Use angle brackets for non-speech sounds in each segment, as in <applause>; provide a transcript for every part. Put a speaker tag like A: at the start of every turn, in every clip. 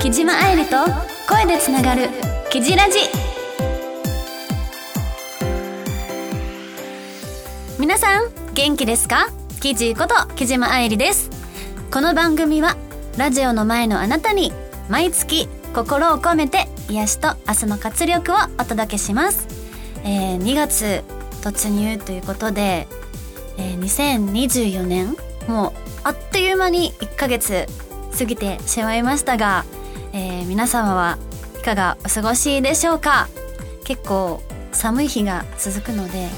A: 木島愛理と声でつながる「キジラジ」皆さん元気ですか？キジこと木島愛理です。この番組はラジオの前のあなたに毎月心を込めて癒しと明日の活力をお届けします、えー、2月突入ということで、えー、2024年もうあっという間に1ヶ月過ぎてしまいましたがえー、皆様はいかがお過ごしでしょうか？結構寒い日が続くのでえ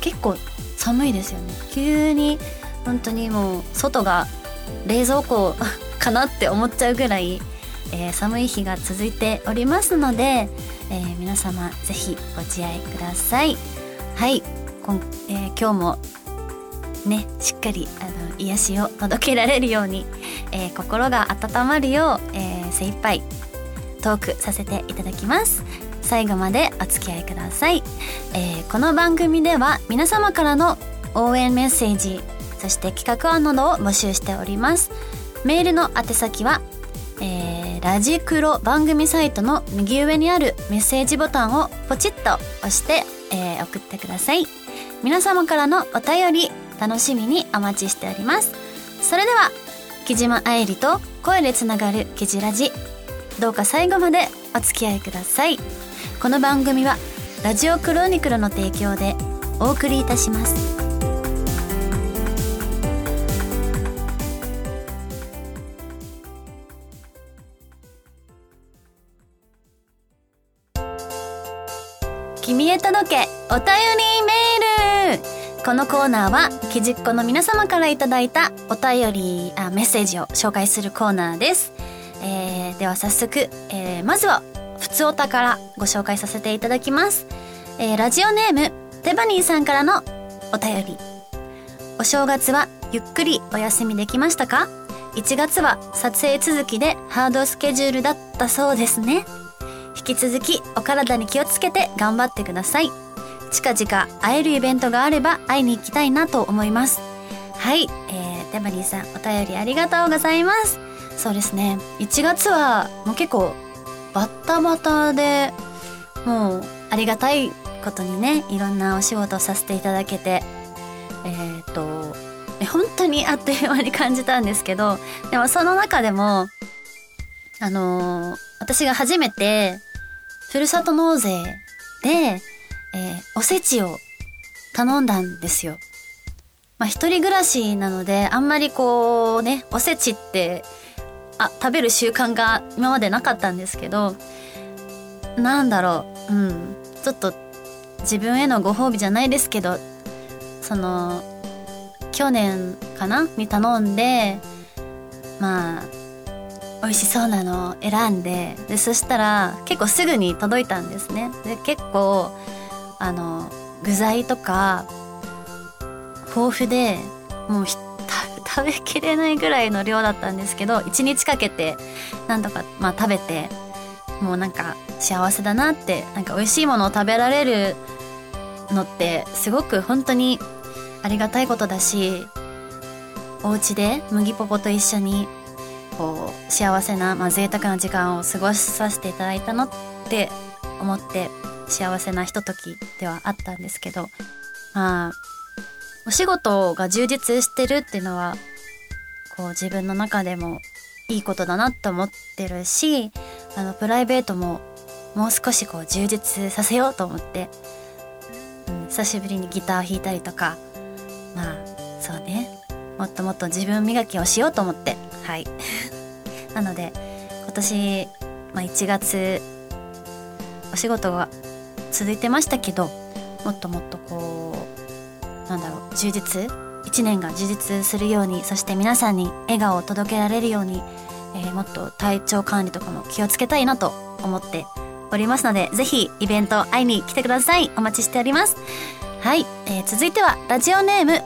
A: 結構寒いですよね。急に本当にもう外が冷蔵庫かなって思っちゃうぐらい、えー、寒い日が続いておりますので、えー、皆様ぜひご自愛ください。はい。こん、えー、今日もねしっかりあの癒しを届けられるように、えー、心が温まるよう、えー、精一杯トークさせていただきます。最後までお付き合いください、えー、この番組では皆様からの応援メッセージそして企画案などを募集しております。メールの宛先は、えー、ラジクロ番組サイトの右上にあるメッセージボタンをポチッと押して、えー、送ってください。皆様からのお便り楽しみにお待ちしております。それでは木島愛理と声でつながるキジラジどうか最後までお付き合いください。この番組はラジオクロニクルの提供でお送りいたします。君へ届けお便りメール。このコーナーはきじっこの皆様からいただいたお便りあメッセージを紹介するコーナーです、えー、では早速、えー、まずはふつおたからご紹介させていただきます、えー、ラジオネームテバニーさんからのお便り。お正月はゆっくりお休みできましたか？1月は撮影続きでハードスケジュールだったそうですね。引き続きお体に気をつけて頑張ってください。近々会えるイベントがあれば会いに行きたいなと思います。はい、えー、デバリーさんお便りありがとうございます。そうですね。1月はもう結構バッタバタでもうありがたいことにねいろんなお仕事をさせていただけてえっ、と本当にあっという間に感じたんですけどでもその中でもあのー、私が初めてふるさと納税でえー、おせちを頼んだんですよ。まあ一人暮らしなのであんまりこうねおせちってあ食べる習慣が今までなかったんですけどなんだろううんちょっと自分へのご褒美じゃないですけどその去年かなに頼んでまあ美味しそうなのを選んででそしたら結構すぐに届いたんですね。で結構あの具材とか豊富でもう食べきれないぐらいの量だったんですけど1日かけてなんとか、まあ、食べてもうなんか幸せだなってなんか美味しいものを食べられるのってすごく本当にありがたいことだしお家で麦ポポと一緒にこう幸せな、まあ、贅沢な時間を過ごさせていただいたのって思って幸せなひとときではあったんですけどまあお仕事が充実してるっていうのはこう自分の中でもいいことだなって思ってるしあのプライベートももう少しこう充実させようと思って、うん、久しぶりにギター弾いたりとかまあそうね。もっともっと自分磨きをしようと思って。はい。なので今年、まあ、1月お仕事が続いてましたけどもっともっとこうなんだろう充実1年が充実するようにそして皆さんに笑顔を届けられるように、えー、もっと体調管理とかも気をつけたいなと思っておりますのでぜひイベント会いに来てください。お待ちしております。はい、えー、続いてはラジオネーム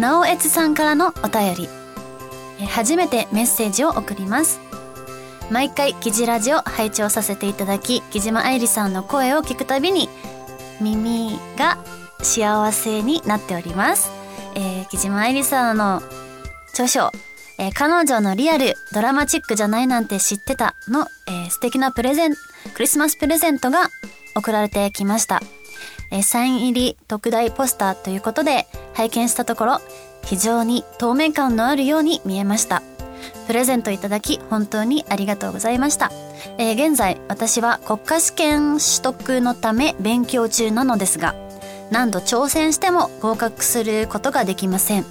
A: なおえつさんからのお便り、初めてメッセージを送ります毎回キジラジを拝聴させていただき木島愛理さんの声を聞くたびに耳が幸せになっております。えー、木島愛理さんの著書、えー、彼女のリアルドラマチックじゃないなんて知ってたの、えー、素敵なプレゼン、クリスマスプレゼントが送られてきました。えー、サイン入り特大ポスターということで拝見したところ非常に透明感のあるように見えました。プレゼントいただき本当にありがとうございました。えー、現在私は国家試験取得のため勉強中なのですが何度挑戦しても合格することができません。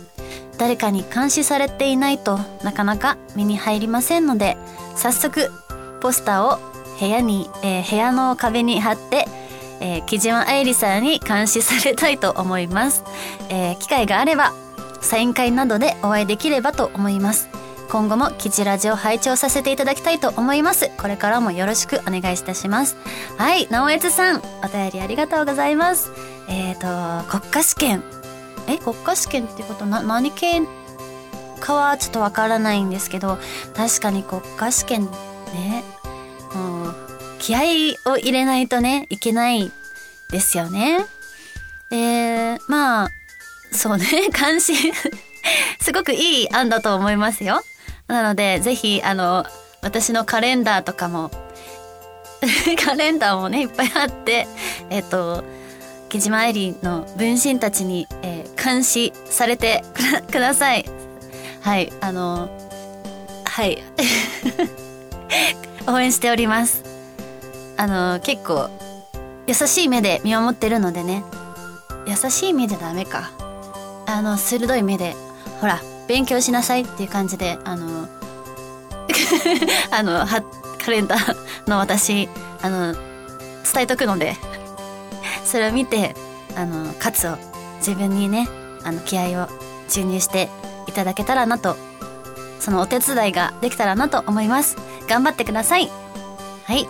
A: 誰かに監視されていないとなかなか目に入りませんので早速ポスターを部屋に、えー、部屋の壁に貼ってえー、木島愛理さんに監視されたいと思います、えー、機会があればサイン会などでお会いできればと思います。今後もキジラジオ拝聴させていただきたいと思います。これからもよろしくお願いいたします。はい直江さんお便りありがとうございます。えっ、ー、と国家試験。え国家試験ってことな何系かはちょっとわからないんですけど確かに国家試験ねもう気合を入れないとねいけないですよね。えー、まあそうね <laughs> 監視すごくいい案だと思いますよなので、ぜひ、あの、私のカレンダーとかも <laughs> カレンダーもね、いっぱいあって、えっ、と、木島愛理の分身たちに、えー、監視されてください。はい、あの、はい。<laughs> 応援しております。あの、結構、優しい目で見守ってるのでね。優しい目でダメか。あの、鋭い目で、ほら、勉強しなさいっていう感じで、あの、<laughs> あの、は、カレンダーの私、あの、伝えとくので、それを見て、あの、カツを自分にね、あの、気合を注入していただけたらなと、そのお手伝いができたらなと思います。頑張ってください。はい。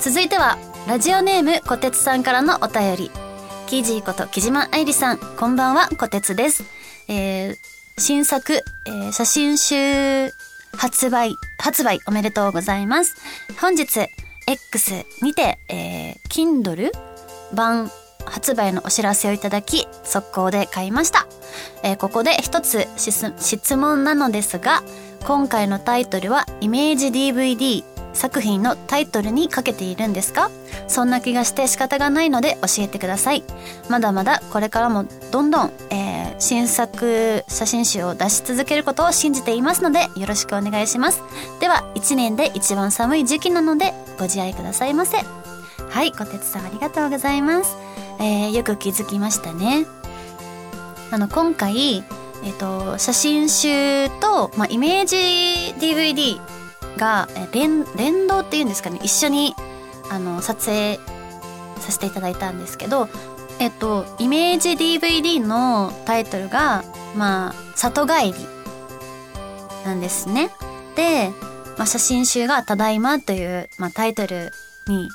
A: 続いては、ラジオネームこてつさんからのお便り。キージーこと木島愛理さん、こんばんは、こてつです。えー、新作、えー、写真集発売、発売おめでとうございます。本日、X にて、えー、Kindle 版発売のお知らせをいただき、速攻で買いました。えー、ここで一つ質問なのですが、今回のタイトルはイメージ DVD 作品のタイトルにかけているんですか？そんな気がして仕方がないので教えてください。まだまだこれからもどんどん、えー、新作写真集を出し続けることを信じていますのでよろしくお願いします。では1年で一番寒い時期なのでご自愛くださいませ。はい、小鉄さんありがとうございます。えー、よく気づきましたね。あの今回えっ、ー、と写真集と、まあ、イメージ DVD が連連動っていうんですかね。一緒にあの撮影させていただいたんですけどえっとイメージ DVD のタイトルがまあ里帰りなんですね。で、まあ、写真集が「ただいま」という、まあ、タイトルに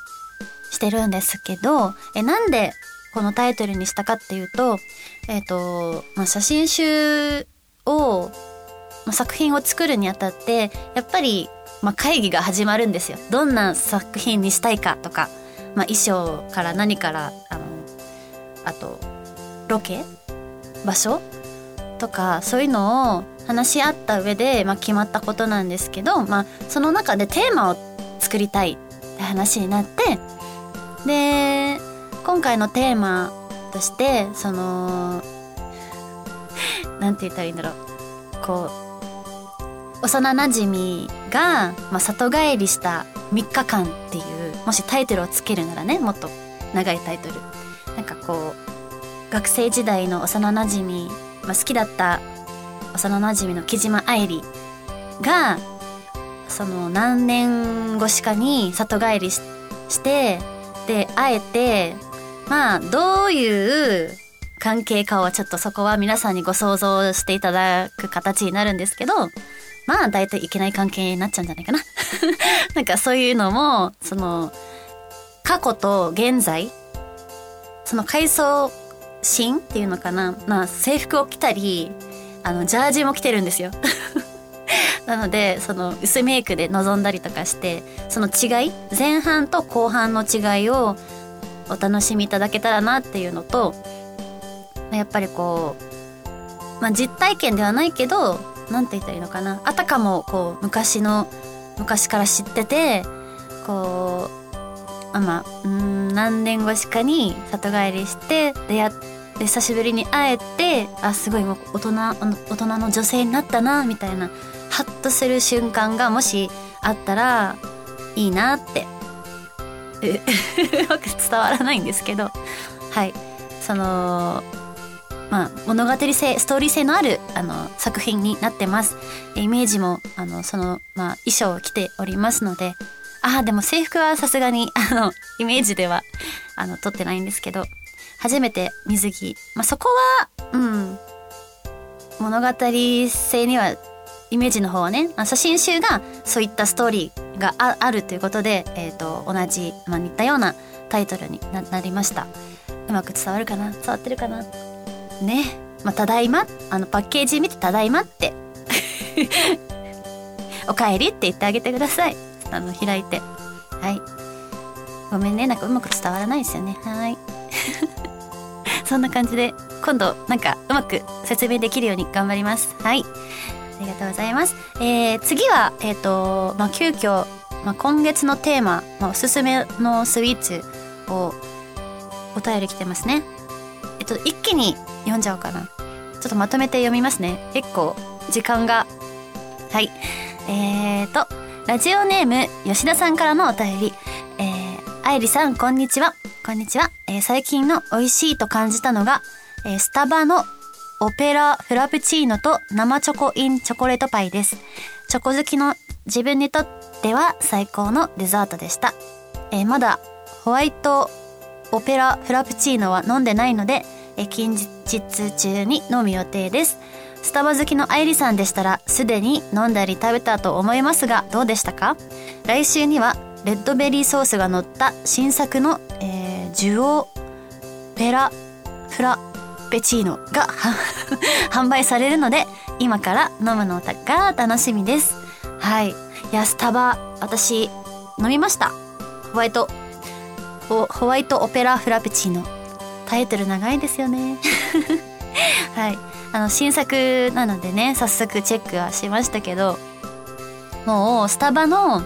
A: してるんですけどえなんでこのタイトルにしたかっていうとえっと、まあ、写真集を、まあ、作品を作るにあたってやっぱりまあ、会議が始まるんですよ。どんな作品にしたいかとか、まあ、衣装から何からあのあとロケ？場所？とかそういうのを話し合った上で、まあ、決まったことなんですけど、まあ、その中でテーマを作りたいって話になってで今回のテーマとしてそのなんて言ったらいいんだろう。こう幼なじみが、まあ、里帰りした3日間っていうもしタイトルをつけるならねもっと長いタイトル。なんかこう学生時代の幼なじみ、ま、好きだった幼なじみの木島愛理がその何年越しかに里帰りしてで会えてまあどういう関係かはちょっとそこは皆さんにご想像していただく形になるんですけどまあ大体いけない関係になっちゃうんじゃないかな。<laughs> なんかそういうのもその過去と現在その回想シーンっていうのかな。まあ制服を着たりあのジャージも着てるんですよ。<laughs> なのでその薄メイクで臨んだりとかしてその違い前半と後半の違いをお楽しみいただけたらなっていうのとやっぱりこう、まあ、実体験ではないけど何て言ったらいいのかな？あたかもこう昔の昔から知っててこうあまあうん何年越しかに里帰りして出会って久しぶりに会えてあすごい大人大人の女性になったなみたいなハッとする瞬間がもしあったらいいなって。うまく伝わらないんですけど。はい。そのまあ、物語性ストーリー性のあるあの作品になってます。イメージもあのその、まあ、衣装を着ておりますのでああでも制服はさすがに <laughs> あのイメージではあの撮ってないんですけど。初めて水着、まあ、そこはうん。物語性にはイメージの方はね写真集がそういったストーリーがあるということで、えーと、同じ、まあ、似たようなタイトルになりました。うまく伝わるかな？伝わってるかな？ね。まあ、ただいま。あのパッケージ見てただいまって。<laughs> おかえりって言ってあげてください。あの開いて。はい。ごめんね。なんかうまく伝わらないですよね。はい。<laughs> そんな感じで今度なんかうまく説明できるように頑張ります。はい。ありがとうございます。えー、次はえっ、ー、とまあ急遽まあ、今月のテーマ、まあ、おすすめのスイーツをお便り来てますね。えっと一気に読んじゃおうかな。ちょっとまとめて読みますね。結構時間が。はい。えーとラジオネーム吉田さんからのお便り。えー、愛理さんこんにちは。こんにちは、えー、最近の美味しいと感じたのが、えー、スタバのオペラフラプチーノと生チョコインチョコレートパイです。チョコ好きの自分にとっては最高のデザートでした、えー、まだホワイトオペラフラプチーノは飲んでないのでえ近日中に飲む予定です。スタバ好きの愛理さんでしたらすでに飲んだり食べたと思いますがどうでしたか？来週にはレッドベリーソースが乗った新作の、えー、ジュオペラフラペチーノが <laughs> 販売されるので今から飲むのが楽しみです。はい。いやスタバ私飲みました。ホワイトホワイトオペラフラペチーノ。タイトル長いですよね。<laughs> はい。あの新作なのでね早速チェックはしましたけどもうスタバの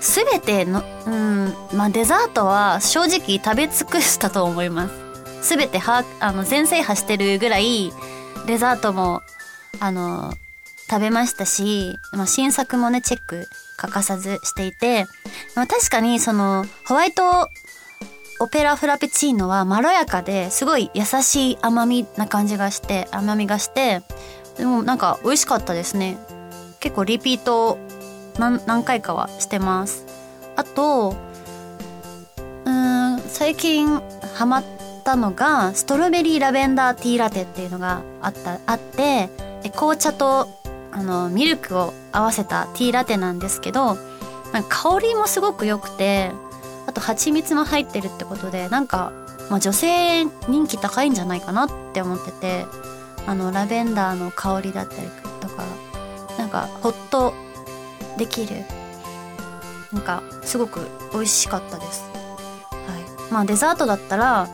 A: 全てのうんまあデザートは正直食べ尽くしたと思います。全てはあの全制覇してるぐらいデザートもあの食べましたし、まあ、新作もねチェック欠かさずしていて、まあ、確かにそのホワイトオペラフラペチーノはまろやかですごい優しい甘みな感じがして甘みがしてでもなんか美味しかったですね。結構リピート何回かはしてます。あとうん最近ハマったのがストロベリーラベンダーティーラテっていうのがあったあって紅茶とあのミルクを合わせたティーラテなんですけど香りもすごく良くてあと蜂蜜も入ってるってことでなんか、まあ、女性人気高いんじゃないかなって思っててあのラベンダーの香りだったりとかなんかホッとできるなんかすごく美味しかったです。はい、まあデザートだったら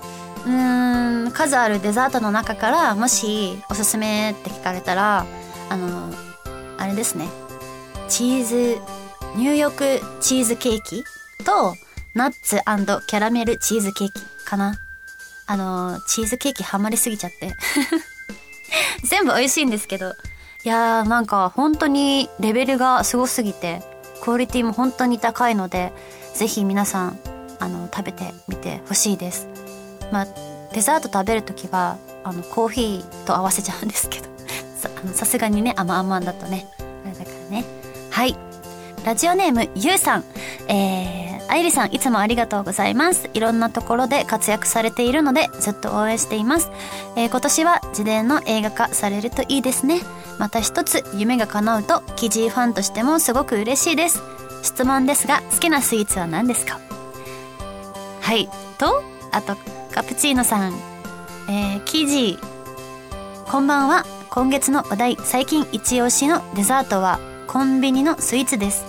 A: うーん数あるデザートの中からもしおすすめって聞かれたらあのあれですねチーズ入浴チーズケーキとナッツキャラメルチーズケーキかな。あの、チーズケーキハマりすぎちゃって。<laughs> 全部美味しいんですけど。いやーなんか本当にレベルがすごすぎて、クオリティも本当に高いので、ぜひ皆さん、あの、食べてみてほしいです。まあ、デザート食べるときは、あの、コーヒーと合わせちゃうんですけど。<laughs> さすがにね、甘々だとね。あれだからね。はい。ラジオネームゆうさん。えー、愛理さんいつもありがとうございます。いろんなところで活躍されているのでずっと応援しています、えー、今年は自伝の映画化されるといいですね。また一つ夢が叶うとキジーファンとしてもすごく嬉しいです。質問ですが好きなスイーツは何ですか？はい。とあとカプチーノさん。えー、キジ。ーこんばんは。今月のお題最近一押しのデザートはコンビニのスイーツです。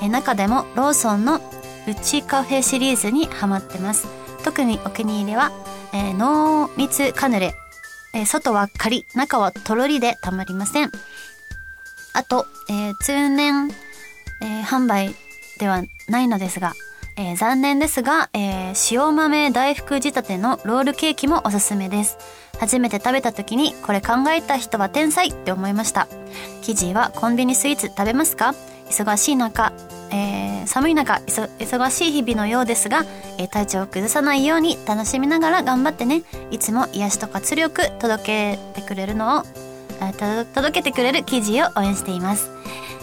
A: え中でもローソンのうちカフェシリーズにハマってます特にお気に入りは、えー、濃密カヌレ、えー、外はカリ、中はとろりでたまりません。あと、えー、通年、えー、販売ではないのですが、えー、残念ですが、えー、塩豆大福仕立てのロールケーキもおすすめです。初めて食べた時にこれ考えた人は天才って思いました。生地はコンビニスイーツ食べますか？忙しい中、えー、寒い中忙しい日々のようですが、えー、体調を崩さないように楽しみながら頑張ってね。いつも癒しと活力届けてくれるのを届けてくれる記事を応援しています、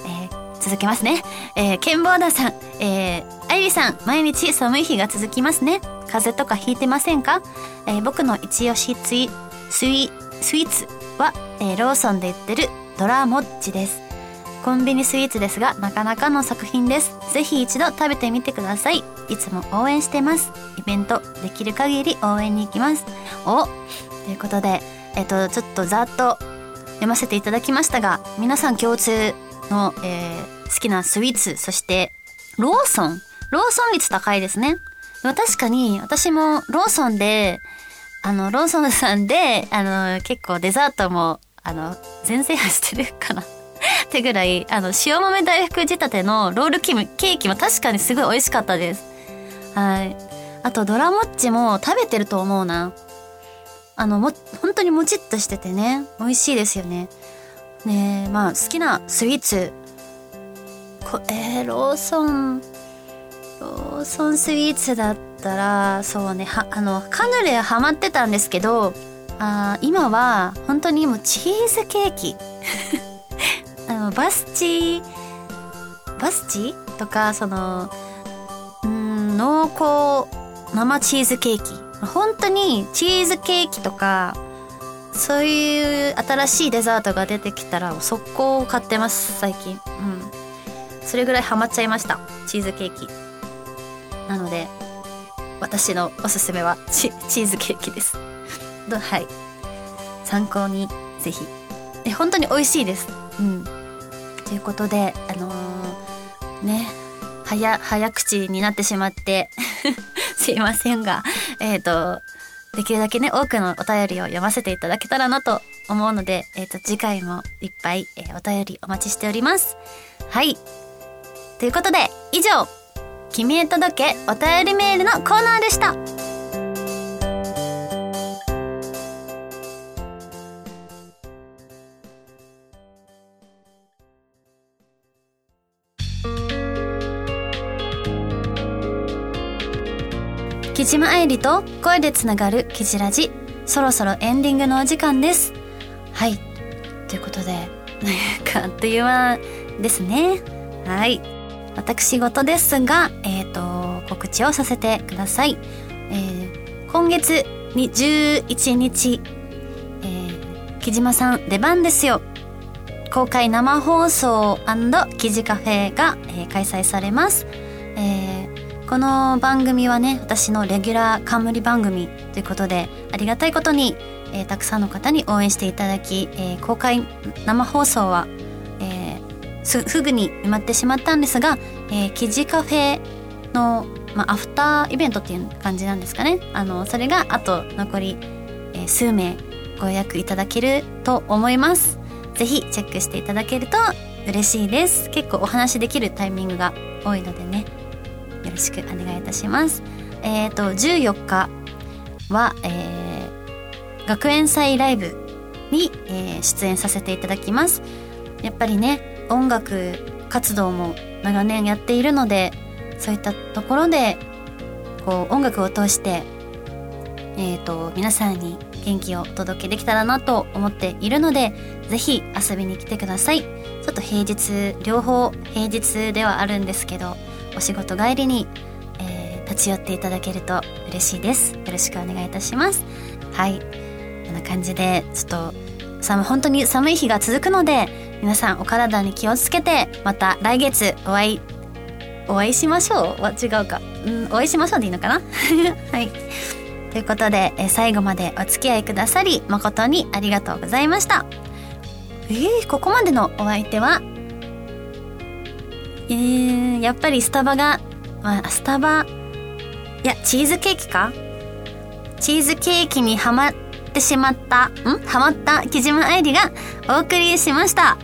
A: えー、続けますね、えー、ケンボーダさん、えー、アイリさん毎日寒い日が続きますね。風邪とかひいてませんか、えー、僕の一押しツイスイスイーツは、えー、ローソンで売ってるドラモッチです。コンビニスイーツですがなかなかの作品です。ぜひ一度食べてみてください。いつも応援してます。イベントできる限り応援に行きます。おということで、えっと、ちょっとざっと読ませていただきましたが、皆さん共通の、えー、好きなスイーツ、そしてローソン？ローソン率高いですね。確かに私もローソンで、あの、ローソンさんで、あの、結構デザートも、あの、全制覇してるかな。<laughs> ってぐらい、あの、塩豆大福仕立てのロールケーキも確かにすごい美味しかったです。はい。あと、ドラモッチも食べてると思うな。あの、も、本当にもちっとしててね、美味しいですよね。ねえまあ、好きなスイーツ。こえー、ローソン、ローソンスイーツだったら、そうね、は、あの、カヌレハマってたんですけど、あ今は本当にもうチーズケーキ <laughs> のバスチーバスチとかそのうん濃厚生チーズケーキ。本当にチーズケーキとかそういう新しいデザートが出てきたら速攻買ってます最近。うん。それぐらいハマっちゃいましたチーズケーキ。なので私のおすすめはチーズケーキです。はい。参考にぜひ。え本当に美味しいです。うん。ということであのー、ね早早口になってしまって <laughs> すいませんがえっ、ー、とできるだけね多くのお便りを読ませていただけたらなと思うので、えっ、ー、と次回もいっぱい、えー、お便りお待ちしております。はい。ということで以上「君へ届けお便りメール」のコーナーでした。島愛理と声でつながるキジラジ。そろそろエンディングのお時間です。はい。ということでなんかあっという間ですね。はい。私事ですがえっ、ー、と告知をさせてください、えー、今月に11日、えー、木島さん出番ですよ。公開生放送記事カフェが、えー、開催されます、この番組はね私のレギュラー冠番組ということでありがたいことに、えー、たくさんの方に応援していただき、えー、公開生放送は、えー、すすぐに埋まってしまったんですが、えー、記事カフェの、まあ、アフターイベントっていう感じなんですかね。あのそれがあと残り、えー、数名ご予約いただけると思います。ぜひチェックしていただけると嬉しいです。結構お話できるタイミングが多いのでね。よろしくお願いいたします。えっ、ー、と14日は、えー、学園祭ライブに、えー、出演させていただきます。やっぱりね音楽活動も長年やっているのでそういったところでこう音楽を通してえーと、皆さんに元気をお届けできたらなと思っているので是非遊びに来てくださいちょっと平日両方平日ではあるんですけどお仕事帰りに、えー、立ち寄っていただけると嬉しいです。よろしくお願いいたします。はい。こんな感じでちょっと寒本当に寒い日が続くので皆さんお体に気をつけてまた来月お会いお会いしましょう？は違うか。うんお会いしましょうでいいのかな？<laughs> はい。ということで、え最後までお付き合いくださり誠にありがとうございました。えー、ここまでのお相手はえー、やっぱりスタバが、まあ、スタバいやチーズケーキか？チーズケーキにはまってしまった、ん？ハマった木島愛理がお送りしました。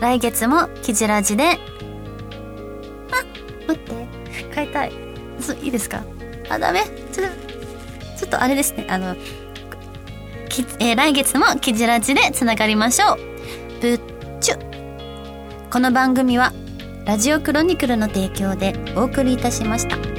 A: 来月もキジラジで、あ、待って、変えたい。そいいですか？あ、ダメちょっと、ちょっとあれですね、あの、えー、来月もキジラジでつながりましょう。ぶっちゅ。この番組は、ラジオクロニクルの提供でお送りいたしました。